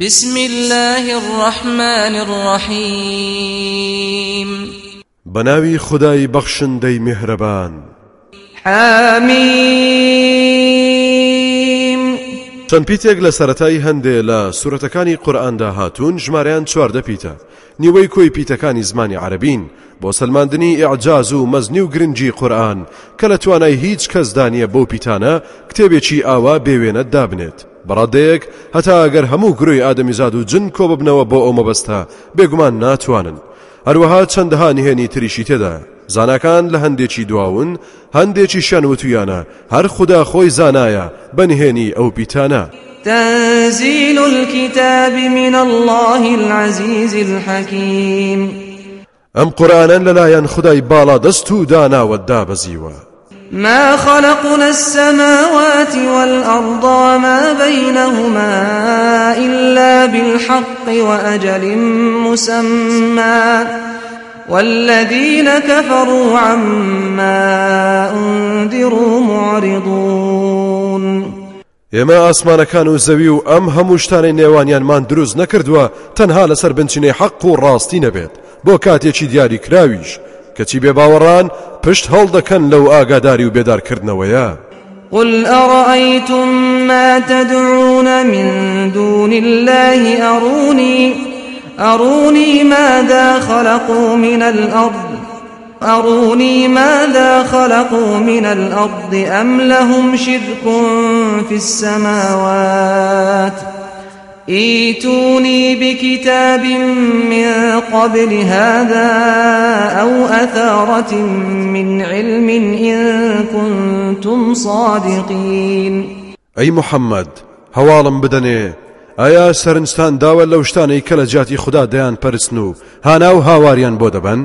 بسم الله الرحمن الرحيم بەناوی خودای بەخشندەی میهرەبان. حميم چەند پیتێک لە سەتایی هەندێ لە سوورەتەکانی قورئاندا هاتوون ژمارەیان چواردە پیتە. نیوەی کۆی پیتەکانی زمانی عربین بۆ سلماندنی ئیعجاز و مەزنی و گرنگی قورئان کە لە توانای هیچ کەسدا نیە بەو پیتانە کتێبێکی ئاوا بێوێنە دابنێت. بەڕادەیەک هەتا ئەگەر هەموو گروی ئادەمیزاد و جن کۆ ببنەوە بۆ ئەو مەبەستە بێگومان ناتوانن. هەروەها چەندەها نهێنی تریشی تێدا. زاناکان لە هەندێکی دواون هەندێکی شیان وتویانە هەر خودا خۆی زانایە بەنهێنی ئەو پیتانە تنزيل الكتاب من الله العزيز الحكيم. ئەم قورئانە لەلایەن خدای باڵا دەست و داناوە دابەزیوە. ما خلقنا السماوات والأرض وما بينهما إلا بالحق وأجل مسمى. والذين كفروا عما أنذروا معرضون. ئێمە ئاسمانەکان و زەوی و ئەم هەموو شتانەی نێوانیانمان دروست نەکردووە تەنها لەسەر بنچینەی حەق و ڕاستی نەبێت. بۆ کاتێکی دیاری کراویش کەچی بێ باوەڕان پشت هەڵدەکەن لەو ئاگاداری و بێدارکردنەوەیە. قل أرأيتم ما تدعون من دون الله؟ أروني أروني ماذا خلقوا من الأرض؟ أروني ماذا خلقوا من الأرض أم لهم شرك في السماوات ؟ ايتوني بكتاب من قبل هذا أو أثارة من علم إن كنتم صادقين. أي محمد هەواڵم بدەنێ ئایا سەرنجستان داوە لەو شتانەی کە لە جاتی خوددا دەیان پەرستن و هانا و هاواریان بۆ دەبەن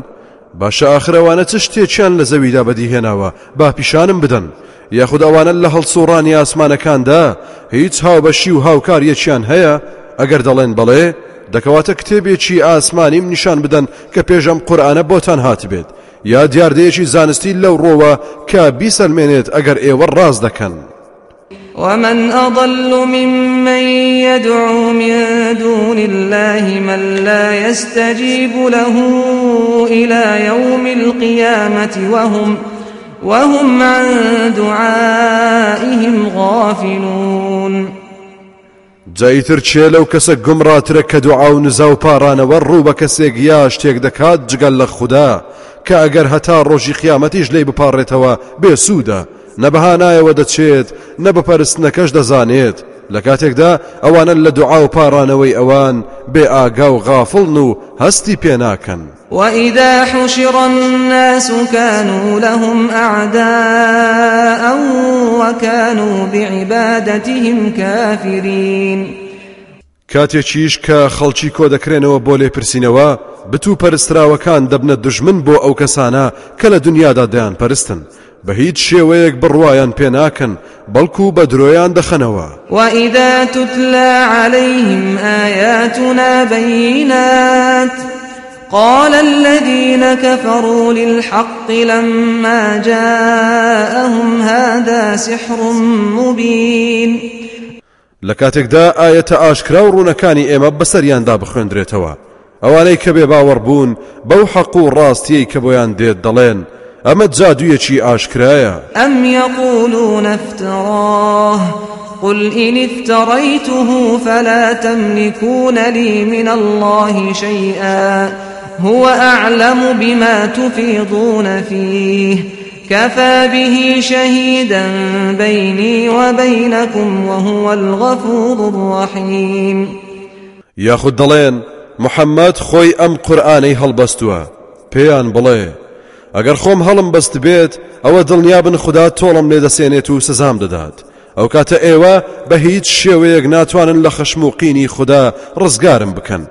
باشە ئاخرەوانە چ شتێکیان لە زەویدا بەدیهێناوە با پیشانم بدەن یاخود ئەوانە لە هەڵسوڕانی ئاسمانەکاندا هیچ هاوبەشی و هاوکاریەکیان هەیە ئەگەر دەڵێن بڵێ دەکەواتە کتێبێکی ئاسمانیم نیشان بدەن کە پێشەم قورآانە هات بێت. یا دیاردەیەکی زانستی لەو ڕۆوە کە بیسەلمێنێت ئەگەر ئێوە ڕاز دەکەن. ومن أضل ممن يدعو من دون الله من لا يستجيب له إلى يوم القيامة وهم وهم عن دعائهم غافلون. جایتر چێ لەو کەسە گمڕاترە کە دوعا و نزا و پارانەوە ڕوو بە کەسێک یا شتێک دەکات جگەل لە خوددا کە ئەگەر هەتا ڕۆژی خیامەتیش لی بپارڕێتەوە بێسوودە نەبەهانایەوە دەچێت نە بەپەرستنەکەش دەزانێت. لە کاتێکدا ئەوانە لە دوعا و پارانەوەی ئەوان بێ ئاگا و غافڵن و هەستی پێناکەن وإذا حشر الناس كانوا لهم أعداء وكانوا بعبادتهم كافرين کاتێکیش کە خەڵکی کۆ دەکرێنەوە بۆ لێپرسینەوە بتوو پەرستراوەکان دەبنە دژمن بۆ ئەو کەسانە کە لە دنیادا دەیان پەرستن بە هیچ شێوەیەک بڕواان پێناکەن بەڵکو بە درۆیان دەخەنەوە. وإذا تتلى عليهم آياتنا بينات قال الذين كفروا للحق لما جاءهم هذا سحر مبين. لكاتێکدا ئاەتە ئاشکرا و ڕوونەکانی ئێمە بەسەریاندا بخوێندرێتەوە ئەوانەی کە بێ باوەڕ بوون بەو حەق و ڕاستیەی کە بۆیان دێت دەڵێن ئەمە جادوویەکی ئاشکرایە ئەم يقولون افتراه؟ قل إن افتريته فلا تملكون لي من الله شيئا. هو أعلم بما تفيضون فيه. كفى به شهيدا بيني وبينكم وهو الغفور الرحيم. ياخد دڵێن محەممەد خۆی ئەم قورآانەی هەڵبەستووە پێیان بڵێ ئەگەر خۆم هەڵم بەست بێت ئەوە دڵنیابن خوددا تۆڵم لێ دەسێنێت و سزام دەدات. ئەو کاتە ئێوە بە هیچ شێوەیەک ناتوانن لە خەشم و قینی خوددا ڕزگارم بکەن.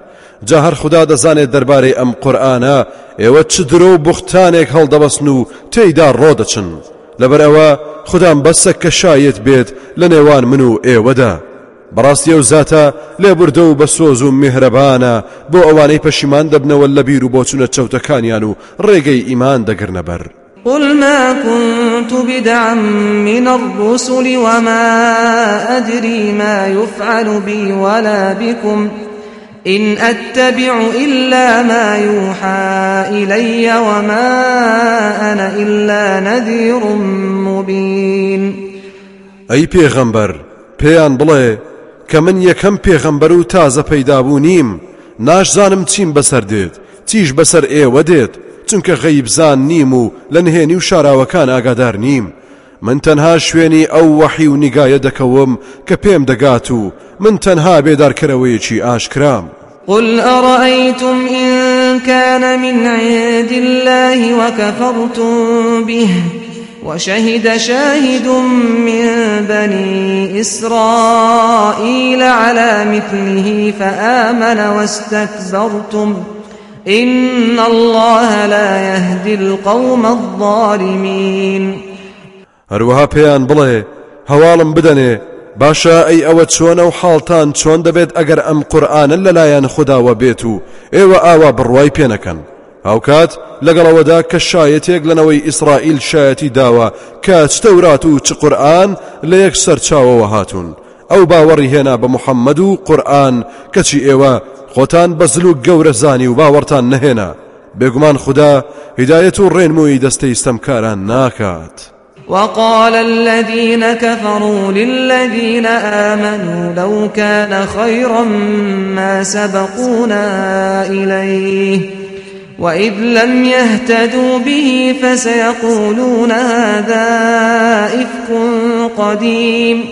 جا هەر خوددا دەزانێت دەربارەی ئەم قورآانە ئێوە چ درۆ و بوختانێک هەڵدەبەستن و تێیدا ڕۆدەچن لەبەرەوە خوددام بەسە کە شایەت بێت لە نێوان من و ئێوەدا. بەڕاستی ئەو زاتە لێبوردە و بە سۆز و میهرەبانە بۆ ئەوانەی پەشیمان دەبنەوە لە بیر و بۆچونە چەوتەکانیان و ڕێگەی ئیمان دەگرنە بەر قل ما كنت بدعا من الرسل وما أدري ما يفعل بي ولا بكم إن أتبع إلا ما يوحى إلي وما أنا إلا نذير مبين. أي پیغمبر پێیان بڵێ کە من یەکەم پێغەمبەر و تازە پەیدابوو نیم. چیم بەسەر دێت. تیش بەسەر ئێوە دێت. چونکە غەیبزان نیم و لە نهێنی و شاراوەکان ئاگادار نیم. من تەنها شوێنی ئەو وەحی و نیگایە دەکەوم کە پێم دەگات و من تەنها بێدارکەرەوەیەکی ئاشکرام. قل أرأيتم إن كان من عند الله وكفرتم به؟ وشهد شاهد من بني إسرائيل على مثله فآمن واستكبرتم. إن الله لا يهدي القوم الظالمين. هەروەها پێیان بڵێ هەواڵم بدەنێ باشە ئەی ئەوە چۆنە و حاڵتان چۆن دەبێت ئەگەر ئەم قورآانە لەلایەن خودداوە بێت و ئێوە ئاوا بڕوای پێنەکەن هاوکات لەگەڵەوەدا کە شایەتێک لەنەوەی ئیسرائیل شایەتی داوە کە چتەورات و چ قورآن لە یەک سەرچاوەوە هاتوون. ئەو باوەڕی هێنا بە محەممەد و قورآن کەچی ئێوە خۆتان بە زلوک گەورە زانی و باوەڕتان نەهێنا. بێگومان خوددا هیدایەت و ڕێنمووی دەستەی ستەمکاران ناکات. وقال الذين كفروا للذين آمنوا لو كان خيرا ما سبقونا إليه. وإذ لم يهتدوا به فسيقولون هذا إفك قديم.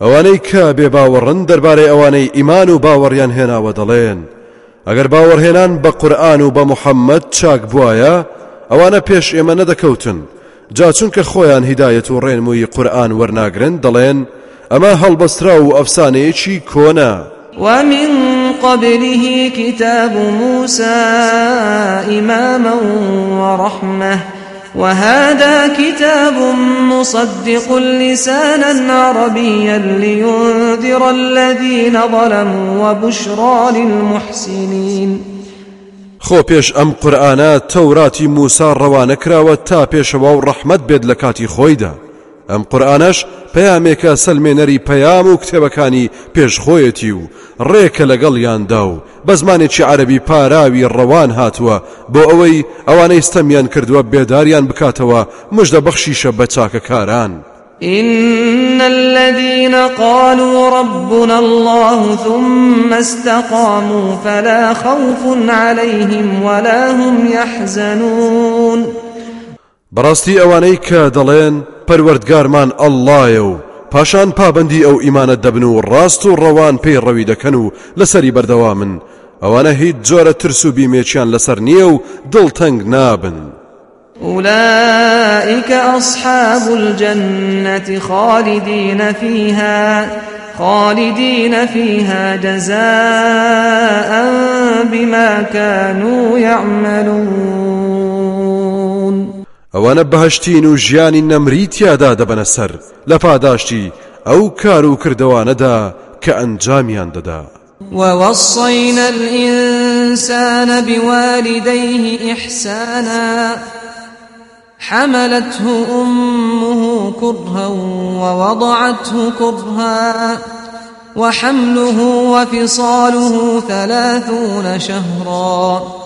ئەوانەی کە بێ باوەڕن دەربارەی ئەوانەی ئیمان و باوەڕیان هێناوە دەڵێن. ئەگەر باوەڕهێنان بە قورآن و بە محەممەد چاک بواە ئەوانە پێش ئێمە نەدەکەوتن. جا چونکە خۆیان هیدایەت و ڕێنمووی قورآن وەرناگرن دەڵێن ئەمە هەڵبەسترا و ئەفسانەیەکی کۆنا ومن قبله كتاب موسى إماما ورحمة. وهذا كتاب مصدق لسانا عربيا لينذر الذين ظلموا وبشرى للمحسنين. خۆ پێش ئەم قورآانە تەوراتی موسا کراوە تا پێشەوە و ڕەحمت بێت لە ئەم قورآانەش پەیامێکە سلمێنەری پەیام و کتێبەکانی پێشخۆیەتی و ڕێکە لەگەڵ یاندا و بە زمانێکی عربی پاراوی ڕەوان هاتووە بۆ ئەوەی ئەوانەی ستەمیان کردووە بێداریان بکاتەوە مژدە بەخشیشە بە چاکەکاران. إن الذين قالوا ربنا الله ثم استقاموا فلا خوف عليهم ولا هم يحزنون بەڕاستی ئەوانەی کە دەڵێن پەروەردگارمان ئەللایە و پاشان پابندی ئەو ئیمانەت دەبن و ڕاست و ڕەوان پێی ڕەوی دەکەن و لەسەری بەردەوا من ئەوانە هیچ جۆرە ترس و بیمێکیان لەسەر نییە و دڵتەنگ نابن. أولئك أصحاب الجنة خالدين فيها خالدين فيها جزاء بما كانوا يعملون ئەوانە بەهشتین و ژیانی نەمری تیادا دەبەنە سەر لە پاداشتی ئەو کار و کردوانەدا کە ئەنجامیان ووصينا الإنسان بوالديه إحسانا حملته أمه كرها ووضعته كرها وحمله وفصاله ثلاثون شهرا.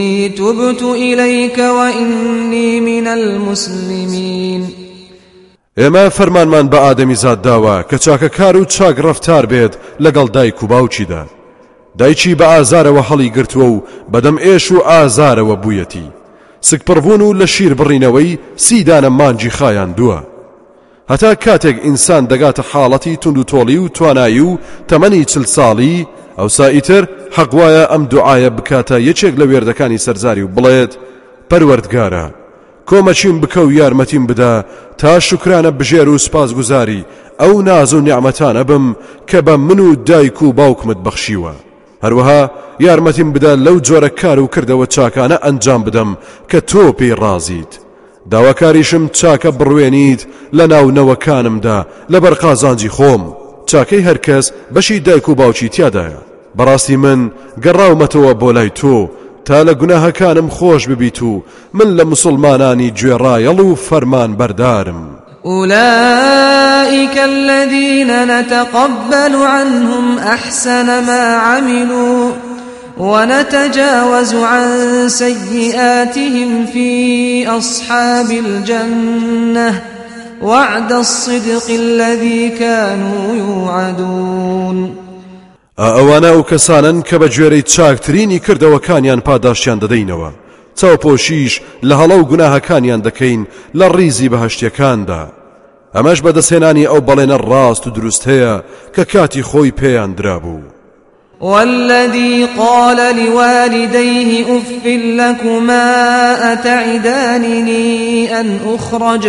إني تبت إليك وإني من المسلمين. ئێمە فەرمانمان بە ئادەمی زاد داوە کە چاکەکار و چاک ڕفتار بێت لەگەڵ دایک و باوچیدا. دایکی بە ئازارەوە هەڵی گرتووە و بەدەم ئێش و ئازارەوە بوویەتی. سکپڕبوون و لە شیر بڕینەوەی سی دانە مانگی خایان دووە. هەتا کاتێک ئینسان دەگاتە حاڵەتی توند و تۆڵی و توانایی و تەمەنی چل ساڵی ئەوسا ئیتر حەقوایە ئەم دوعاە بکاتە یەکێک لە وێردەکانی سەرزاری و بڵێت پەروەردگارە کۆمەکیم بکە و یارمەتیم بدا تا شکرانە بژێر و سپاس گوزاری ئەو ناز و نیعمەتانە بم کە بە من و دایک و باوکمت بەخشیوە. هەروەها یارمەتیم بدە لەو جۆرە کار و کردەوە چاکانە ئەنجام بدەم کە تۆ پێی ڕازیت. داواکاریشم چاکە بڕوێنیت لە ناونەوەکانمدا لەبەر قازانجی خۆم. چاکەی هەرکەس بەشی دایک و باوکی تیادایە. بەڕاستی من گەڕاومەتەوە بۆ لای تۆ تا لە گوناهەکانم خۆش ببیت و من لە مسلمانانی گوێڕایەڵ و فەرمان بەردارم أولئك الذين نتقبل عنهم أحسن ما عملوا ونتجاوز عن سيئاتهم في أصحاب الجنة. وعد الصدق الذي كانوا يوعدون. ئەوانە ئەو کەسانن کە بە گوێرەی چاکترینی کردەوەکانیان پاداشیان دەدەینەوە. چاوپۆشیش لە هەڵە و گوناهەکانیان دەکەین لە ڕیزی بەهشتەکاندا ئەمەش بەدەسێنانی ئەو بەڵێنە ڕاست و دروست هەیە کە کاتی خۆی پێیان درابوو. والذي قال لوالديه أف لكما أتعدانني أن أخرج؟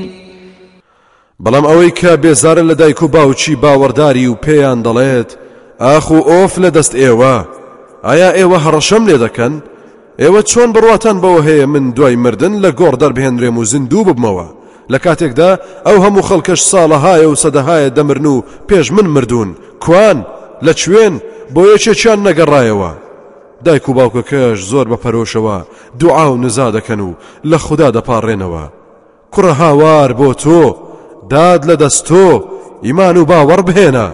بەڵام ئەوەی کە بێزارن لە دایک و باوچی باوەڕداری و پێیان دەڵێت ئاخ و ئۆف لە دەست ئێوە. ئایا ئێوە هەڕەشەم لێ دەکەن؟ ئێوە چۆن بڕواتان بەوە هەیە من دوای مردن لە گۆڕ دەربهێنرێم و زیندوو ببمەوە. لە کاتێکدا ئەو هەموو خەڵکەش ساڵەهایە و سەدەهایە دەمرن و پێش من مردوون. کوان لە کوێن؟ بۆ یەکێکیان نەگەڕایەوە. دایک و باوکەکەش زۆر بە پەرۆشەوە دوعا و نزا دەکەن و لە خوددا دەپارڕێنەوە. کوڕە هاوار بۆ تۆ! داد لە دەستۆ ئیمان و باوەڕ بهێنە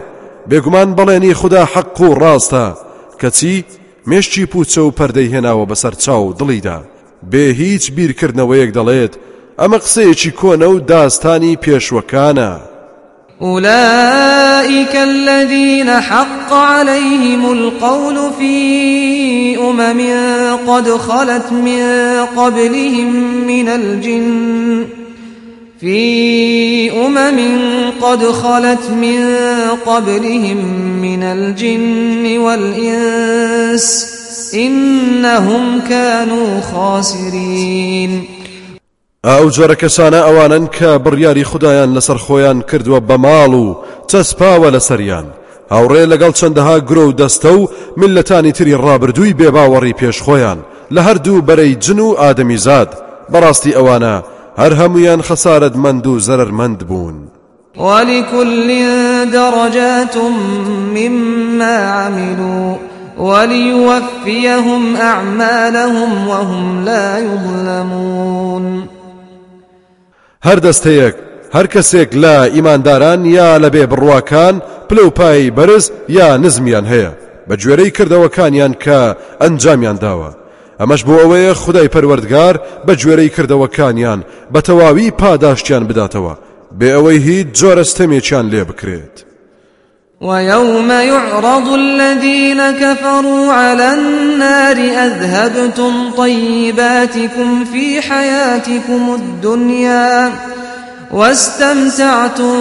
بێگومان بەڵێنی خدا حەق و ڕاستە. کەچی مێشتی پوچە و پەردەی هێناوە بەسەر چاو دڵیدا. بێ هیچ بیرکردنەوەیەک دەڵێت. ئەمە قسەیەکی کۆنە و داستانی پێشوەکانە. أولئك الذين حق عليهم القول في أمم قد خلت من قبلهم من الجن. في أمم قد خلت من قبلهم من الجن والإنس إنهم كانوا خاسرين. ئەو جۆرە کەسانە ئەوانن کە بڕیاری خدایان لەسەر خۆیان کردووە بە ماڵ و چەسپاوە لەسەریان هاوڕێ لەگەڵ چەندەها گرۆ و دەستە و ملەتانی تری ڕابردووی بێباوەڕی پێش خۆیان لە هەردوو بەرەی جن و زاد. بەڕاستی ئەوانە هەر هەمویان خەسارت مند و زەرمەند بوون ولكل درجات مما عملوا وليوفيهم أعمالهم وهم لا يظلمون. هەر دەستەیەک هەر کەسێک لە ئیمانداران یا لە بێ بڕواکان پلەپایی بەرز یا نزمیان هەیە. بە گوێرەی کردەوەکانیان کە ئەنجامیان داوە. ئەمەش بۆ ئەوەیە خدای پەروەردگار بە گوێرەی کردەوەکانیان بە تەواوی پاداشتیان بداتەوە. بێ ئەوەی هیچ جۆرەستەمێکیان لێ بکرێت. ويوم يعرض الذين كفروا على النار أذهبتم طيباتكم في حياتكم الدنيا واستمتعتم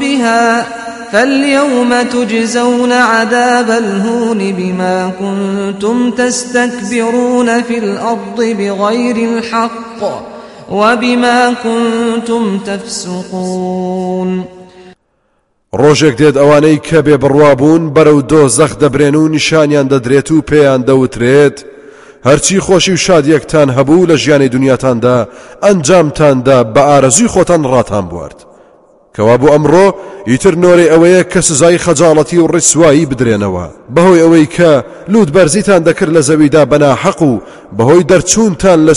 بها فاليوم تجزون عذاب الهون بما كنتم تستكبرون في الأرض بغير الحق وبما كنتم تفسقون. ڕۆژێک دێت ئەوانەی کە بێ بڕوابوون بەرەو دۆ زەخ دەبرێن و نیشانیان دەدرێت و پێیان دەوترێت. هەرچی خۆشی و شادیەکتان هەبوو لە ژیانی دنیاتاندا ئەنجامتاندا بە خۆتان ڕاتان بوارد. کەوا بۆ ئەمڕۆ ئیتر نۆرێ ئەوەیە کە سزای خەجاڵەتی و ڕیسوایی بدرێنەوە بەهۆی ئەوەی کە لوت بەرزیتان دەکرد لە زەویدا بەنا حەق و بەهۆی دەرچوونتان لە.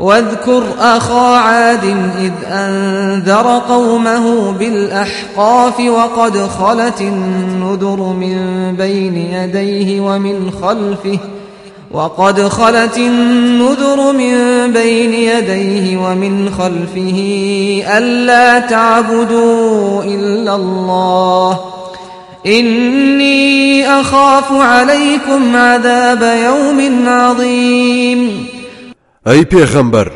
واذكر أخا عاد إذ أنذر قومه بالأحقاف وقد خلت النذر من بين يديه ومن خلفه وقد خلت النذر من بين يديه ومن خلفه ألا تعبدوا إلا الله. إني أخاف عليكم عذاب يوم عظيم. أي پیغمبر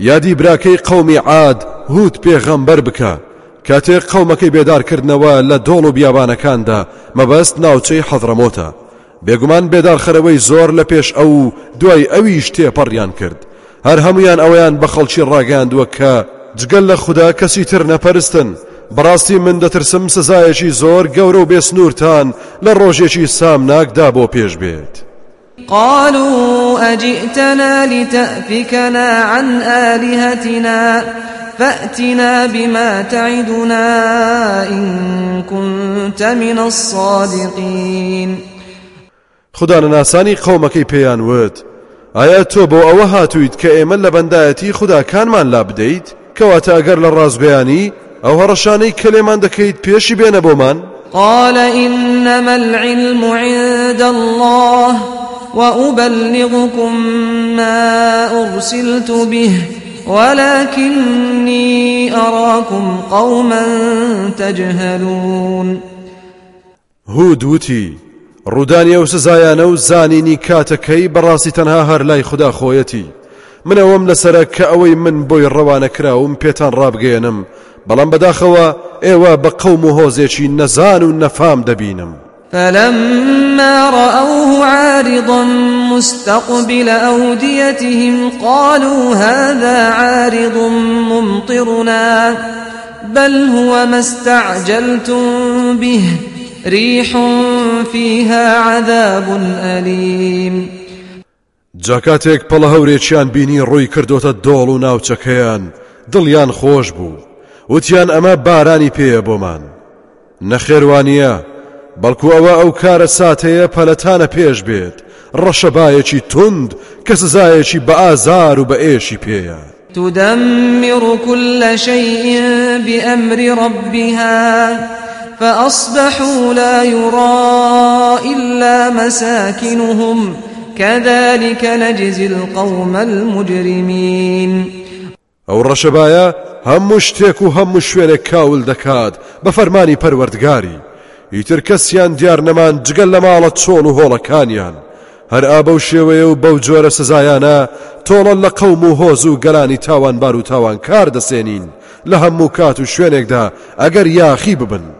یادی براکەی قومی عاد هوت پێغەمبەر بکە. کاتێک قەومەکەی بێدارکردنەوە لە دۆڵ و بیابانەکاندا مەبەست ناوچەی حەضرەمۆتە بێگومان بێدارخەرەوەی زۆر لە پێش ئەو دوای ئەویش تێپەڕیان کرد. هەر هەمویان ئەویان بە خەڵکی ڕاگەاندووە کە جگەل لە خوددا کەسی تر نەپەرستن. بەڕاستی من دەترسم سزایەکی زۆر گەورە و بێسنوورتان لە ڕۆژێکی سامناکدا بۆ پێش بێت. قالوا أجئتنا لتأفكنا عن آلهتنا فأتنا بما تعدنا إن كنت من الصادقين. خدا ناسانی قومەکەی پێیان وت. ئایا تۆ بۆ ئەوە هاتوویت کە ئێمە لە بەندایەتی خودداکانمان لا بدەیت؟ کەواتە ئەگەر لە ڕازگویانی ئەو هەڕەشانەی کە لێمان دەکەیت پێشی بێنە بۆمان؟ قال إنما العلم عند الله وأبلغكم ما أرسلت به ولكني أراكم قوما تجهلون. هود وتی ڕوودانی ئەو سزایانە و زانینی کاتەکەی بەڕاستی تەنها هەر لای خوددا خۆیەتی منەوەم لەسرە کە ئەوەی من بۆی ڕەوانە کراوم پێتان ڕابگەێنم. بەڵام بەداخەوە ئێوە بە قەوم و هۆزێکی نەزان و نەفام دەبینم. فلما رأوه عارضا مستقبل أوديتهم قالوا هذا عارض ممطرنا بل هو ما استعجلتم به. ريح فيها عذاب أليم. جاکاتێک پەڵە هەورێکیان بینی ڕووی کردوتە دۆڵ و ناوچەکەیان دڵیان خۆش بوو وتیان ئەمە بارانی پێیە بۆمان. نەخێوانیە بەڵکو ئەوە ئەو کارە ساتەیە پەلەتانە پێش بێت ڕەشەبایەکی تند کە سزایەکی بە ئازار و بە ئێشی پێیە. تدمر كل شيء بأمر ربها. فأصبحوا لا يرى إلا مساكنهم. كذلك نجزي القوم المجرمين. ئەو ڕەشەبایە هەموو شتێک و هەموو شوێنێک کاول دەکات بە فەرمانی پەروەردگاری ئیتر کەسیان دیار نەمان جگەل لە ماڵە چۆن و هۆڵەکانیان هەر ئابە و شێوەیە و بەو جۆرە سزایانە تۆڵە و تاوان کار دەسێنین لە هەموو کات و شوێنێکدا ئەگەر ببن.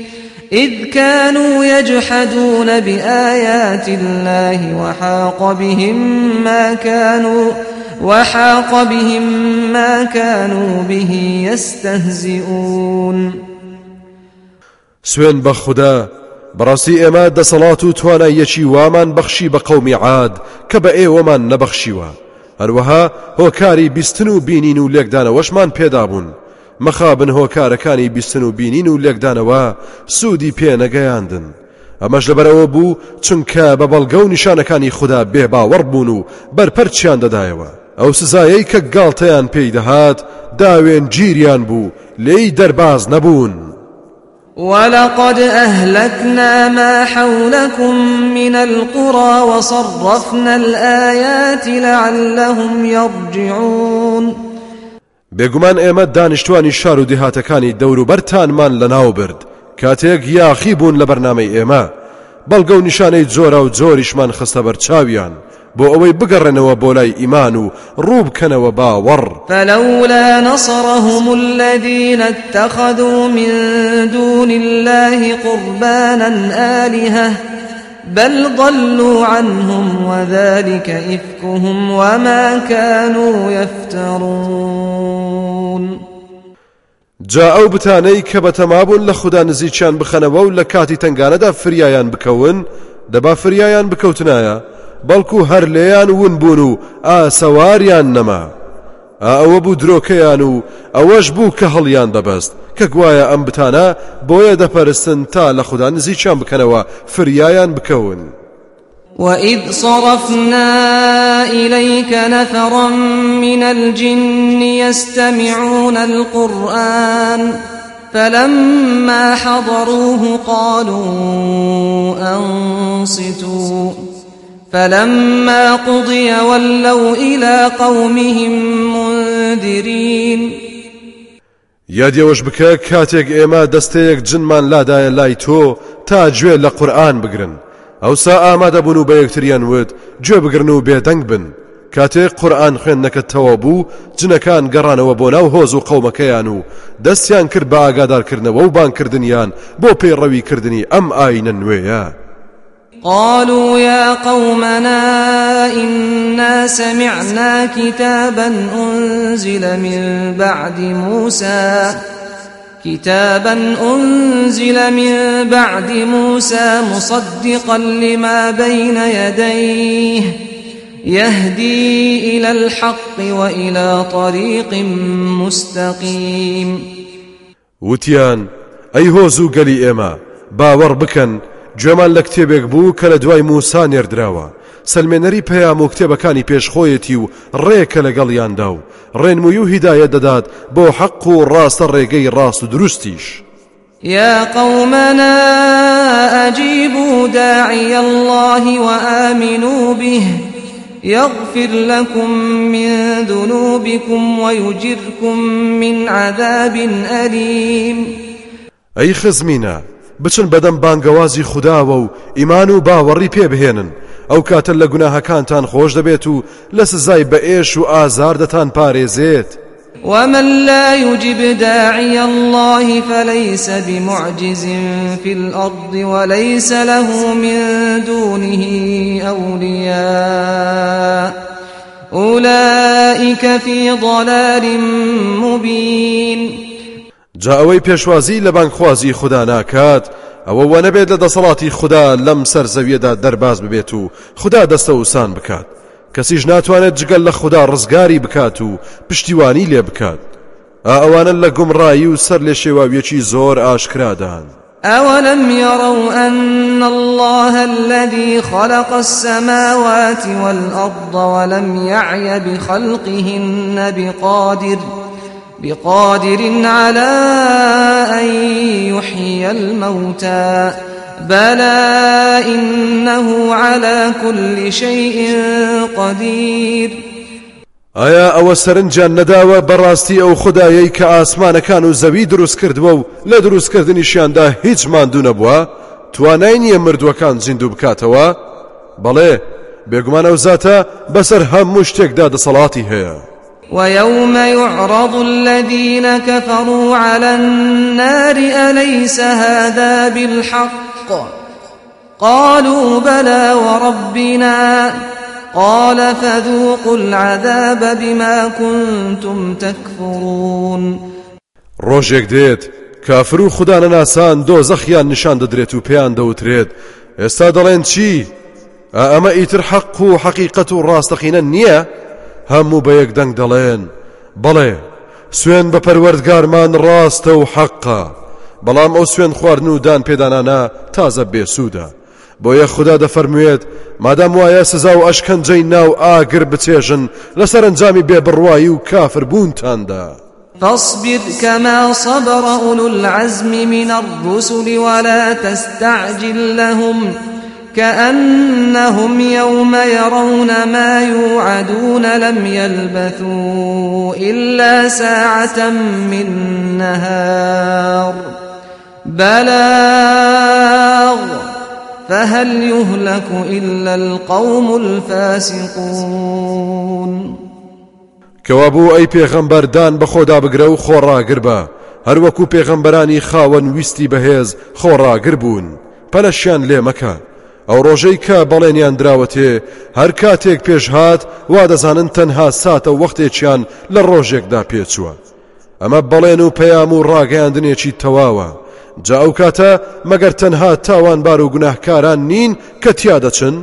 إذ كانوا يجحدون بآيات الله وحاق بهم ما كانوا وحاق بهم ما كانوا به يستهزئون. سوێند بەخودا بەڕاستی ئێمە دەسەڵات و توانایەکی وامان بەخشی بە قەومی عاد کە بە ئێوەمان نەبەخشیوە هەروەها هۆکاری بیستن و بینین و لێکدانەوەشمان پێدا بوون مەخابن هۆکارەکانی بیستن و بینین و لێکدانەوە سوودی پێ نەگەیاندن. ئەمەش لەبەرەوە بوو چونکە بە بەڵگە و نیشانەکانی خودا بێ باوەڕ بوون و بەرپەرچیان دەدایەوە. ئەو سزایەی کە گاڵتەیان پێی دەهات داوێن گیریان بوو لێی دەرباز نەبوون. ولقد أهلكنا ما حولكم من القرى وصرفنا الآيات لعلهم يرجعون. بێگومان ئێمە دانیشتوانی شار و دهاتەکانی دەوروبەرتانمان لە ناو برد. کاتێک یاخی بوون لە بەرنمەی ئێمە. بەڵگە و نیشانەی جۆرە و جۆریشمان خستە بەرچاویان بۆ ئەوەی بگەڕێنەوە بۆ لای ئیمان و ڕووبکەنەوە باوەڕ. فلولا نصرهم الذين اتخذوا من دون الله قربانا آلهة بل ضلوا عنهم وذلك إفكهم وما كانوا يفترون. جا ئەو بتانەی کە بەتەمابوون لە خوددا نزییان بخەنەوە و لە کاتی تنگانەدا فریایان بکەون دەبا فریایان بکەوتنایە بەڵکو هەر لێیان ون بوون و ئاسەواریان ئەوە بوو درۆکەیان و ئەوەش بوو کە هەڵیان دەبەست کە گوایە ئەم بتانە بۆیە دەپەرستن تا لە خوددا نزییان بکەنەوە فریایان بکەون. وإذ صرفنا إليك نفرا من الجن يستمعون القرآن فلما حضروه قالوا أنصتوا فلما قضي ولوا إلى قومهم منذرين یادیەوەش بکە کاتێک ئێمە دەستەیەک جنمان لادایە لای تۆ تا گوێ لە قورآن بگرن. ئەوسا ئامادەبوون و بە یەکتریان وت گوێ بگرن و بێدەنگ بن. کاتێک قورآن خوێندنەکەتەوە بوو جنەکان گەڕانەوە بۆ ناو هۆز و قەومەکەیان و دەستیان کرد بە ئاگادارکردنەوە و بانکردنیان بۆ پێڕەویکردنی ئەم ئاینە نوێیە. قالوا يا قومنا إنا سمعنا كتابا أنزل من بعد موسى. كتابا أنزل من بعد موسى مصدقا لما بين يديه. يهدي إلى الحق وإلى طريق مستقيم. وتیان ئەی هۆزی ئێمە باوەڕ بکەن گوێمان لە کتێبێک بوو کە لە دوای موسا نێردراوە. سلمێنەری پەیام و کتێبەکانی پێشخۆیەتی و ڕێکە لەگەڵیاندا و ڕێنموویی و هیدایەت دەدات بۆ حەق و ڕاستە ڕێگەی ڕاست و دروستیش. يا قومنا أجيبوا داعي الله وآمنوا به. يغفر لكم من ذنوبكم ويجركم من عذاب أليم. أي خزمينا بچن بەدەم بانگەوازی خودداوە و ئیمان و باوەڕی پێبهێنن ئەو کاتە لە گوناهەکانتان خۆش دەبێت و لە سزای بە ئێش و ئازار دەتان پارێزێت. ومن لا يجب داعي الله فليس بمعجز في الأرض وليس له من دونه أولياء أولئك في ضلال مبين جا ئەوەی پێشوازی لە بانکخوازی خوددا ناکات ئەوە وە نەبێت لە دەسەڵاتی خوددا لەم سەر زەویەدا دەرباز ببێت و خوددا بکات. کەسیش ناتوانێت جگەل لە خوددا ڕزگاری پشتیوانی لێ بکات. ئەوانە لە گومڕایی و سەر لێ شێواویەکی زۆر ئاشکرادان. أولم يروا أن الله الذي خلق السماوات والأرض ولم يعي بخلقهن بقادر بقادر على أن يحيي الموتى. بلى إنه على كل شيء قدير. ئایا ئەوە سەرنجیان نەداوە بەڕاستی ئەو خدایەی کە ئاسمانەکان و زەوی دروست کردووە و لە دروستکردنیشیاندا هیچ ماندوو نەبووە؟ توانای نییە مردووەکان زیندوو بکاتەوە؟ بەڵێ بێگومان ئەو زاتە بەسەر هەموو شتێکدا دەسەڵاتی هەیە. ويوم يعرض الذين كفروا على النار أليس هذا بالحق قالوا بلى وربنا قال فذوقوا العذاب بما كنتم تكفرون ڕۆژێک دێت کافر و ناسان دۆ زەخیان نیشان دەدرێت و پێیان دەوترێت ئێستا دەڵێن چی؟ ئەمە ئیتر حەق ڕاستەقینە نییە؟ هەموو بە یەک دەنگ دەڵێن. بەڵێ سوێن بە پەروەردگارمان ڕاستە و حەقا. بەڵام ئەو سوێن خواردن و دان پێدانانە تازە بێسوودە. بۆیە خوددا دەفەرموێت مادام وایە سزا و ئەشکەنجەی ناو ئاگر بچێژن لەسەر ئەنجامی بێبڕوایی و کافر بوونتاندا. فاصبر كما صبر أولو العزم من الرسل ولا تستعجل لهم. كأنهم يوم يرون ما يوعدون لم يلبثوا إلا ساعة من نهار. بلاغ. فهل يهلك إلا القوم الفاسقون؟ کەوابوو ئەی پێغەمبەردان بە خۆدا بگرە و خۆڕاگر بە هەروەکو پێغەمبەرانی خاوەن ویستی بەهێز خۆڕاگر بوون پەلەشیان لێ مەکە. ئەو ڕۆژەی کە بەڵێنیان دراوەتێ هەر کاتێک پێش هات وا دەزانن تەنها ساتە وەختێکیان لە ڕۆژێکدا پێچووە ئەمە بەڵێن و پەیام و ڕاگەیاندنێکی تەواوە جا ئەو کاتە مەگەر تەنها تاوانبار و گوناهکاران نین کە تیا دەچن؟